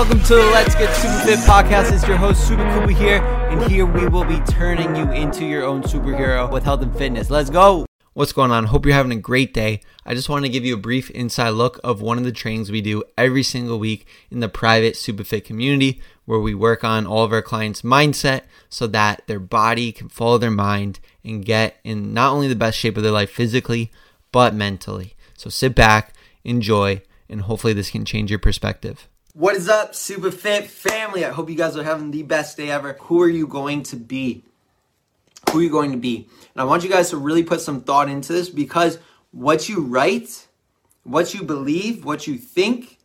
welcome to the Let's Get Super Fit podcast. It's your host, Super Kuba here, and here we will be turning you into your own superhero with health and fitness. Let's go! What's going on? Hope you're having a great day. I just want to give you a brief inside look of one of the trainings we do every single week in the private SuperFit community, where we work on all of our clients' mindset so that their body can follow their mind and get in not only the best shape of their life physically, but mentally. So sit back, enjoy, and hopefully this can change your perspective. What is up, Super Fit family? I hope you guys are having the best day ever. Who are you going to be? Who are you going to be? And I want you guys to really put some thought into this because what you write, what you believe, what you think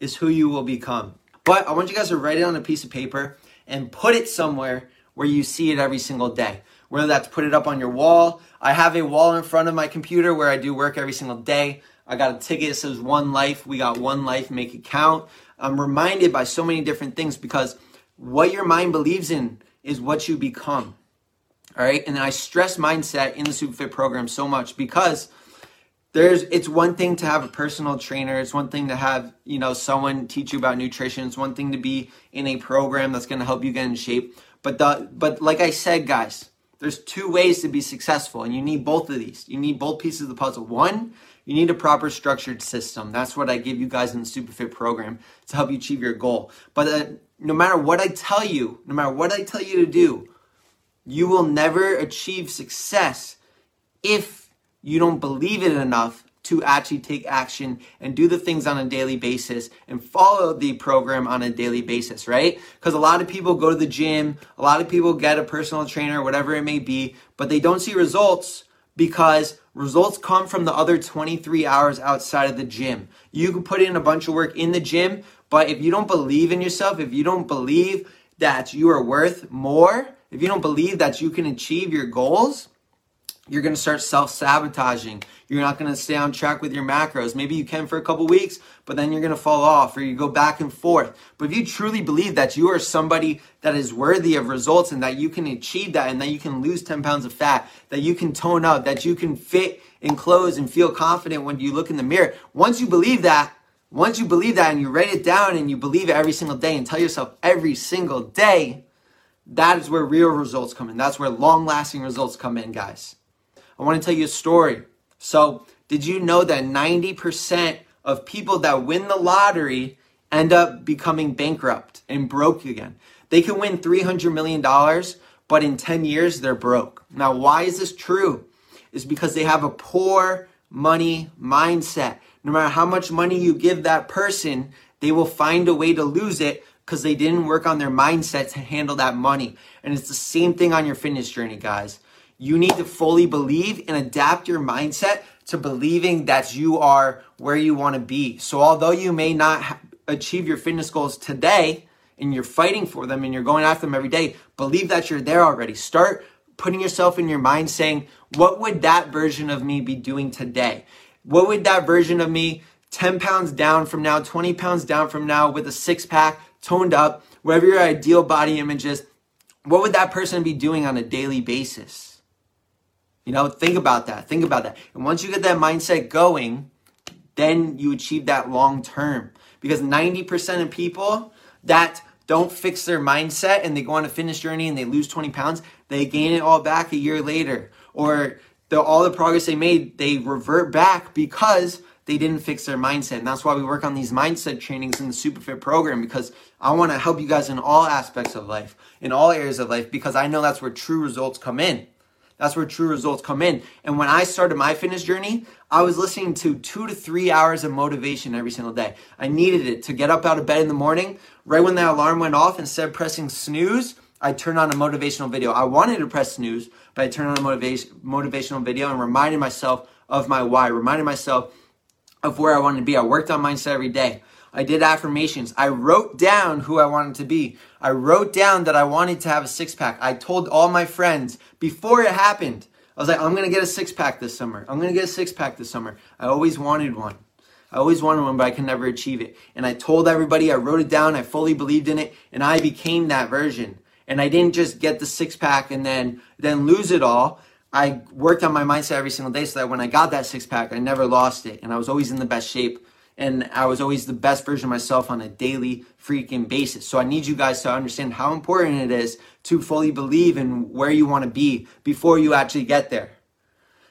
is who you will become. But I want you guys to write it on a piece of paper and put it somewhere where you see it every single day. Whether that's put it up on your wall. I have a wall in front of my computer where I do work every single day. I got a ticket that says one life. We got one life, make it count. I'm reminded by so many different things because what your mind believes in is what you become. All right. And I stress mindset in the SuperFit program so much because there's it's one thing to have a personal trainer it's one thing to have you know someone teach you about nutrition it's one thing to be in a program that's going to help you get in shape but the but like i said guys there's two ways to be successful and you need both of these you need both pieces of the puzzle one you need a proper structured system. That's what I give you guys in the Superfit program to help you achieve your goal. But uh, no matter what I tell you, no matter what I tell you to do, you will never achieve success if you don't believe it enough to actually take action and do the things on a daily basis and follow the program on a daily basis, right? Because a lot of people go to the gym, a lot of people get a personal trainer, whatever it may be, but they don't see results because results come from the other 23 hours outside of the gym. You can put in a bunch of work in the gym, but if you don't believe in yourself, if you don't believe that you are worth more, if you don't believe that you can achieve your goals, you're going to start self sabotaging. You're not going to stay on track with your macros. Maybe you can for a couple weeks, but then you're going to fall off or you go back and forth. But if you truly believe that you are somebody that is worthy of results and that you can achieve that and that you can lose 10 pounds of fat, that you can tone up, that you can fit in clothes and feel confident when you look in the mirror, once you believe that, once you believe that and you write it down and you believe it every single day and tell yourself every single day, that is where real results come in. That's where long lasting results come in, guys. I want to tell you a story. So, did you know that 90% of people that win the lottery end up becoming bankrupt and broke again? They can win $300 million, but in 10 years, they're broke. Now, why is this true? Is because they have a poor money mindset. No matter how much money you give that person, they will find a way to lose it because they didn't work on their mindset to handle that money. And it's the same thing on your fitness journey, guys. You need to fully believe and adapt your mindset to believing that you are where you want to be. So, although you may not achieve your fitness goals today and you're fighting for them and you're going after them every day, believe that you're there already. Start putting yourself in your mind saying, What would that version of me be doing today? What would that version of me 10 pounds down from now, 20 pounds down from now with a six pack, toned up, whatever your ideal body image is, what would that person be doing on a daily basis? You know, think about that. Think about that. And once you get that mindset going, then you achieve that long term. Because 90% of people that don't fix their mindset and they go on a fitness journey and they lose 20 pounds, they gain it all back a year later. Or the, all the progress they made, they revert back because they didn't fix their mindset. And that's why we work on these mindset trainings in the Superfit program because I want to help you guys in all aspects of life, in all areas of life, because I know that's where true results come in. That's where true results come in. And when I started my fitness journey, I was listening to two to three hours of motivation every single day. I needed it to get up out of bed in the morning. Right when the alarm went off, instead of pressing snooze, I turned on a motivational video. I wanted to press snooze, but I turned on a motivation, motivational video and reminded myself of my why, reminded myself of where I wanted to be. I worked on mindset every day. I did affirmations. I wrote down who I wanted to be. I wrote down that I wanted to have a six pack. I told all my friends before it happened. I was like, I'm gonna get a six pack this summer. I'm gonna get a six pack this summer. I always wanted one. I always wanted one, but I could never achieve it. And I told everybody, I wrote it down, I fully believed in it, and I became that version. And I didn't just get the six pack and then then lose it all. I worked on my mindset every single day so that when I got that six pack, I never lost it. And I was always in the best shape and I was always the best version of myself on a daily freaking basis. So I need you guys to understand how important it is to fully believe in where you want to be before you actually get there.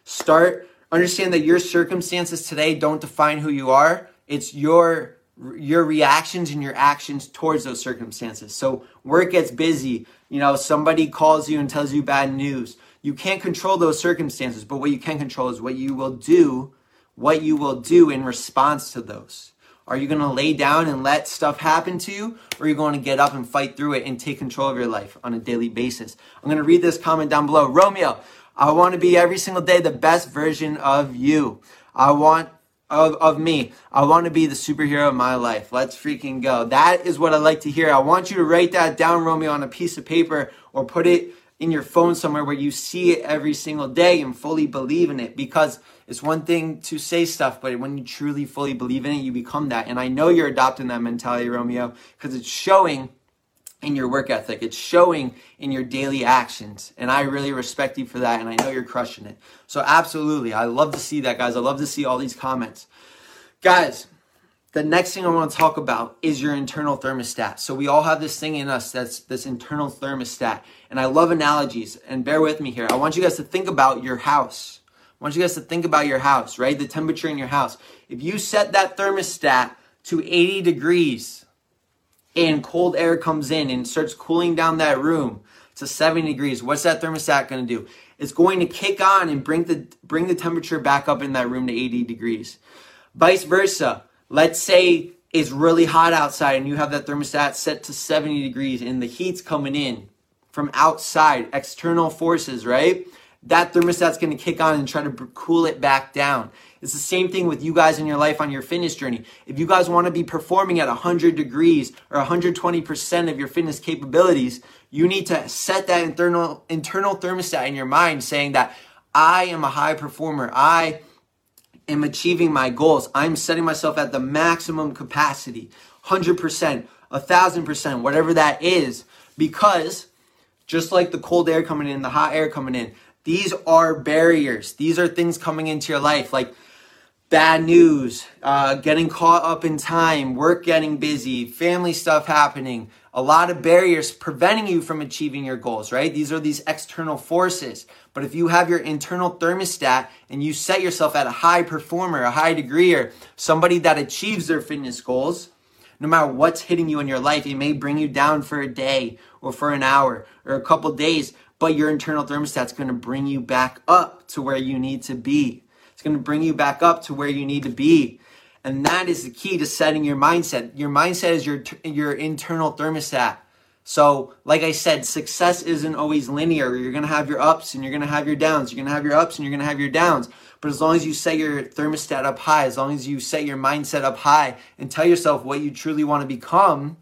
Start understand that your circumstances today don't define who you are. It's your your reactions and your actions towards those circumstances. So work gets busy, you know, somebody calls you and tells you bad news. You can't control those circumstances, but what you can control is what you will do, what you will do in response to those. Are you going to lay down and let stuff happen to you? Or are you going to get up and fight through it and take control of your life on a daily basis? I'm going to read this comment down below. Romeo, I want to be every single day the best version of you. I want of, of me. I want to be the superhero of my life. Let's freaking go. That is what I like to hear. I want you to write that down, Romeo, on a piece of paper or put it in your phone somewhere where you see it every single day and fully believe in it because it's one thing to say stuff, but when you truly fully believe in it, you become that. And I know you're adopting that mentality, Romeo, because it's showing in your work ethic. It's showing in your daily actions. And I really respect you for that. And I know you're crushing it. So, absolutely. I love to see that, guys. I love to see all these comments. Guys, the next thing I want to talk about is your internal thermostat. So, we all have this thing in us that's this internal thermostat. And I love analogies. And bear with me here. I want you guys to think about your house. I want you guys to think about your house, right? The temperature in your house. If you set that thermostat to 80 degrees, and cold air comes in and starts cooling down that room to 70 degrees, what's that thermostat going to do? It's going to kick on and bring the bring the temperature back up in that room to 80 degrees. Vice versa. Let's say it's really hot outside and you have that thermostat set to 70 degrees and the heat's coming in from outside, external forces, right? That thermostat's going to kick on and try to cool it back down. It's the same thing with you guys in your life on your fitness journey. If you guys want to be performing at 100 degrees or 120% of your fitness capabilities, you need to set that internal internal thermostat in your mind saying that I am a high performer. I am achieving my goals. I'm setting myself at the maximum capacity, 100%, 1000%, whatever that is, because just like the cold air coming in, the hot air coming in, these are barriers. These are things coming into your life. Like bad news, uh, getting caught up in time, work getting busy, family stuff happening, a lot of barriers preventing you from achieving your goals, right? These are these external forces. But if you have your internal thermostat and you set yourself at a high performer, a high degree, or somebody that achieves their fitness goals, no matter what's hitting you in your life, it may bring you down for a day or for an hour or a couple days, but your internal thermostat's gonna bring you back up to where you need to be. It's to bring you back up to where you need to be. And that is the key to setting your mindset. Your mindset is your your internal thermostat. So, like I said, success isn't always linear. You're going to have your ups and you're going to have your downs. You're going to have your ups and you're going to have your downs. But as long as you set your thermostat up high, as long as you set your mindset up high and tell yourself what you truly want to become,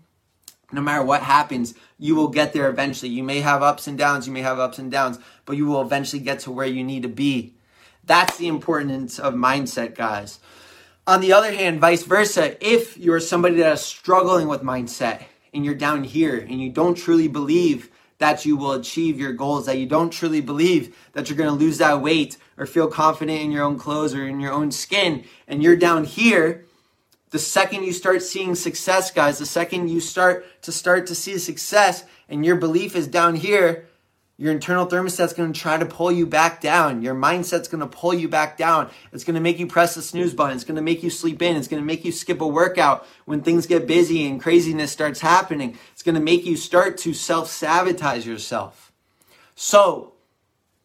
no matter what happens, you will get there eventually. You may have ups and downs, you may have ups and downs, but you will eventually get to where you need to be. That's the importance of mindset, guys. On the other hand, vice versa, if you're somebody that is struggling with mindset and you're down here and you don't truly believe that you will achieve your goals, that you don't truly believe that you're going to lose that weight or feel confident in your own clothes or in your own skin, and you're down here, the second you start seeing success, guys, the second you start to start to see success and your belief is down here, your internal thermostat's going to try to pull you back down. Your mindset's going to pull you back down. It's going to make you press the snooze button. It's going to make you sleep in. It's going to make you skip a workout when things get busy and craziness starts happening. It's going to make you start to self sabotage yourself. So,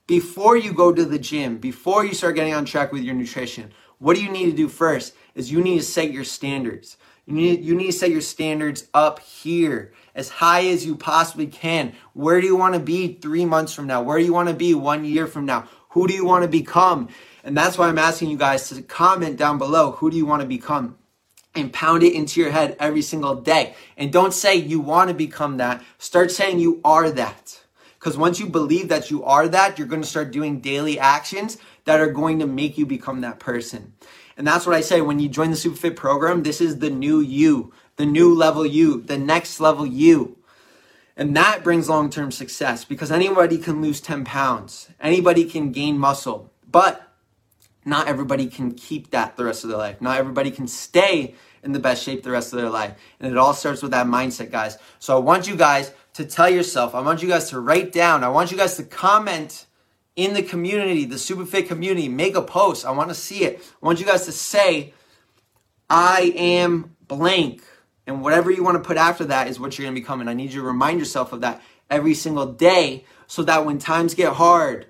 before you go to the gym, before you start getting on track with your nutrition, what do you need to do first? Is you need to set your standards. You need, you need to set your standards up here as high as you possibly can. Where do you want to be three months from now? Where do you want to be one year from now? Who do you want to become? And that's why I'm asking you guys to comment down below who do you want to become? And pound it into your head every single day. And don't say you want to become that. Start saying you are that. Because once you believe that you are that, you're going to start doing daily actions that are going to make you become that person. And that's what I say when you join the Superfit program, this is the new you the new level you, the next level you. And that brings long term success because anybody can lose 10 pounds, anybody can gain muscle. But not everybody can keep that the rest of their life. Not everybody can stay in the best shape the rest of their life. And it all starts with that mindset, guys. So I want you guys to tell yourself, I want you guys to write down, I want you guys to comment in the community, the Superfit community, make a post. I want to see it. I want you guys to say, I am blank. And whatever you want to put after that is what you're going to become. And I need you to remind yourself of that every single day so that when times get hard,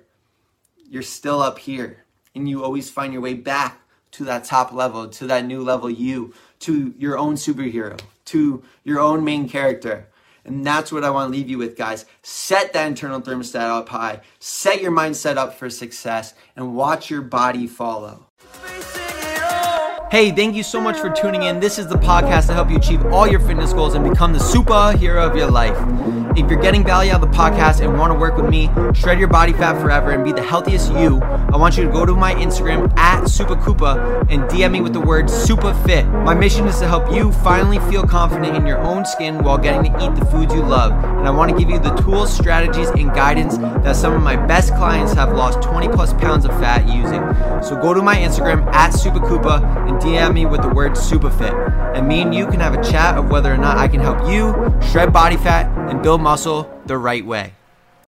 you're still up here and you always find your way back to that top level, to that new level you, to your own superhero, to your own main character. And that's what I want to leave you with, guys. Set that internal thermostat up high, set your mindset up for success, and watch your body follow. Hey, thank you so much for tuning in. This is the podcast to help you achieve all your fitness goals and become the superhero of your life. If you're getting value out of the podcast and want to work with me, shred your body fat forever and be the healthiest you, I want you to go to my Instagram at SupaKoopa and DM me with the word SupaFit. My mission is to help you finally feel confident in your own skin while getting to eat the foods you love. And I want to give you the tools, strategies, and guidance that some of my best clients have lost 20 plus pounds of fat using. So go to my Instagram at SupaKoopa and DM me with the word SupaFit. And me and you can have a chat of whether or not I can help you shred body fat and build muscle the right way.